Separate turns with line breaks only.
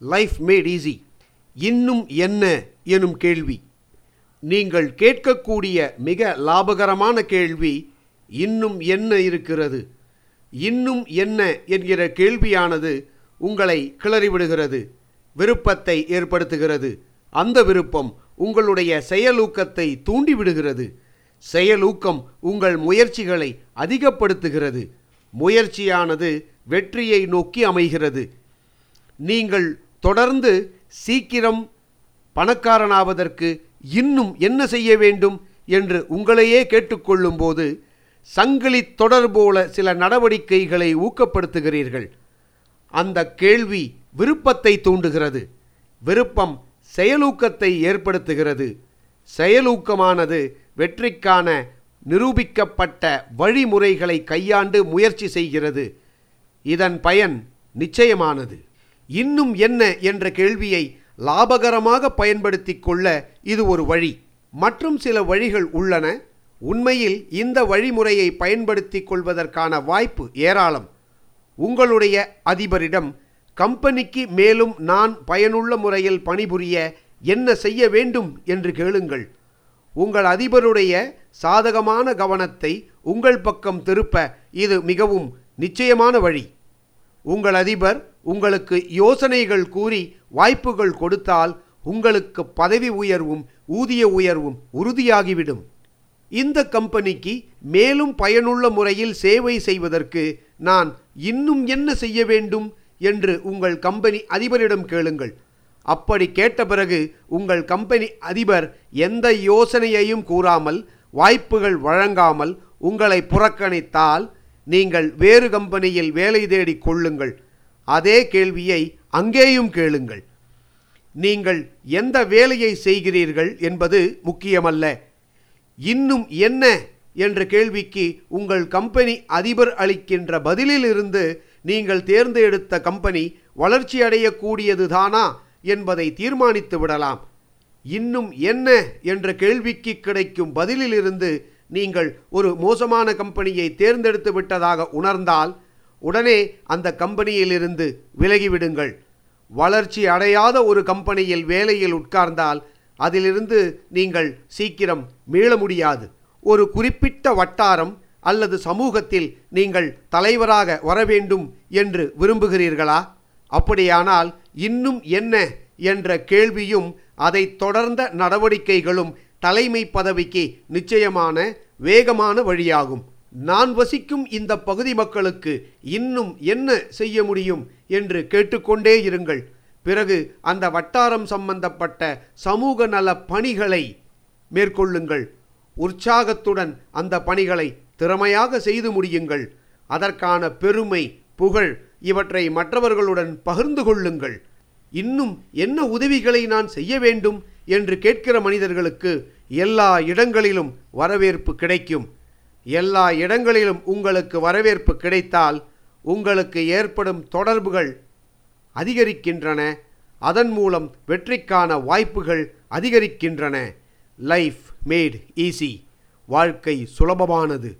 Life mat easy இன்னும் என்ன எனும் கேள்வி. நீங்கள் கேட்கக்கூடிய மிக லாபகரமான கேள்வி இன்னும் என்ன இருக்கிறது? இன்னும் என்ன? என்கிற கேள்வியானது உங்களை கிளறிவிடுகிறது விருப்பத்தை ஏற்படுத்துகிறது. அந்த விருப்பம் உங்களுடைய செயலூக்கத்தை தூண்டிவிடுகிறது. செயலூக்கம் உங்கள் முயற்சிகளை அதிகப்படுத்துகிறது. முயற்சியானது வெற்றியை நோக்கி அமைகிறது. நீங்கள் தொடர்ந்து சீக்கிரம் பணக்காரனாவதற்கு இன்னும் என்ன செய்ய வேண்டும் என்று உங்களையே கேட்டுக்கொள்ளும்போது சங்கிலி தொடர் போல சில நடவடிக்கைகளை ஊக்கப்படுத்துகிறீர்கள். அந்த கேள்வி விருப்பத்தை தூண்டுகிறது. விருப்பம் செயலூக்கத்தை ஏற்படுத்துகிறது. செயலூக்கமானது வெற்றிக்கான நிரூபிக்கப்பட்ட வழிமுறைகளை கையாண்டு முயற்சி செய்கிறது. இதன் பயன் நிச்சயமானது. இன்னும் என்ன என்ற கேள்வியை லாபகரமாக பயன்படுத்தி கொள்ள இது ஒரு வழி. மற்றும் சில வழிகள் உள்ளன. உண்மையில் இந்த வழிமுறையை பயன்படுத்தி கொள்வதற்கான வாய்ப்பு ஏராளம். உங்களுடைய அதிபரிடம் கம்பெனிக்கு மேலும் நான் பயனுள்ள முறையில் பணிபுரிய என்ன செய்ய வேண்டும்? என்று கேளுங்கள். உங்கள் அதிபருடைய சாதகமான கவனத்தை உங்கள் பக்கம் திருப்ப இது மிகவும் நிச்சயமான வழி. உங்கள் அதிபர் உங்களுக்கு யோசனைகள் கூறி வாய்ப்புகள் கொடுத்தால் உங்களுக்கு பதவி உயர்வும் ஊதிய உயர்வும் உறுதியாகிவிடும். இந்த கம்பெனிக்கு மேலும் பயனுள்ள முறையில் சேவை செய்வதற்கு நான் இன்னும் என்ன செய்ய வேண்டும் என்று உங்கள் கம்பெனி அதிபரிடம் கேளுங்கள். அப்படி கேட்ட பிறகு உங்கள் கம்பெனி அதிபர் எந்த யோசனையையும் கூறாமல் வாய்ப்புகள் வழங்காமல் உங்களை புறக்கணித்தால் நீங்கள் வேறு கம்பெனியில் வேலை தேடி கொள்ளுங்கள். அதே கேள்வியை அங்கேயும் கேளுங்கள். நீங்கள் எந்த வேலையை செய்கிறீர்கள் என்பது முக்கியமல்ல. இன்னும் என்ன என்ற கேள்விக்கு உங்கள் கம்பெனி அதிபர் அளிக்கின்ற பதிலிலிருந்து நீங்கள் தேர்ந்தெடுத்த கம்பெனி வளர்ச்சி அடையக்கூடியது தானா என்பதை தீர்மானித்து விடலாம். இன்னும் என்ன என்ற கேள்விக்கு கிடைக்கும் பதிலிலிருந்து நீங்கள் ஒரு மோசமான கம்பெனியை தேர்ந்தெடுத்து விட்டதாக உணர்ந்தால் உடனே அந்த கம்பெனியிலிருந்து விலகிவிடுங்கள். வளர்ச்சி அடையாத ஒரு கம்பெனியில் வேலையில் உட்கார்ந்தால் அதிலிருந்து நீங்கள் சீக்கிரம் மீள முடியாது. ஒரு குறிப்பிட்ட வட்டாரம் அல்லது சமூகத்தில் நீங்கள் தலைவராக வர வேண்டும் என்று விரும்புகிறீர்களா? அப்படியானால் இன்னும் என்ன என்ற கேள்வியும் அதை தொடர்ந்த நடவடிக்கைகளும் தலைமை பதவிக்கு நிச்சயமான வேகமான வழியாகும். நான் வசிக்கும் இந்த பகுதி மக்களுக்கு இன்னும் என்ன செய்ய முடியும் என்று கேட்டுக்கொண்டே இருங்கள். பிறகு அந்த வட்டாரம் சம்பந்தப்பட்ட சமூக நல பணிகளை மேற்கொள்ளுங்கள். உற்சாகத்துடன் அந்த பணிகளை திறமையாக செய்து முடியுங்கள். அதற்கான பெருமை புகழ் இவற்றை மற்றவர்களுடன் பகிர்ந்து கொள்ளுங்கள். இன்னும் என்ன உதவிகளை நான் செய்ய வேண்டும் என்று கேட்கிற மனிதர்களுக்கு எல்லா இடங்களிலும் வரவேற்பு கிடைக்கும். எல்லா இடங்களிலும் உங்களுக்கு வரவேற்பு கிடைத்தால் உங்களுக்கு ஏற்படும் தொடர்புகள் அதிகரிக்கின்றன. அதன் மூலம் வெற்றிக்கான வாய்ப்புகள் அதிகரிக்கின்றன. லைஃப் மேட் ஈஸி வாழ்க்கை சுலபமானது.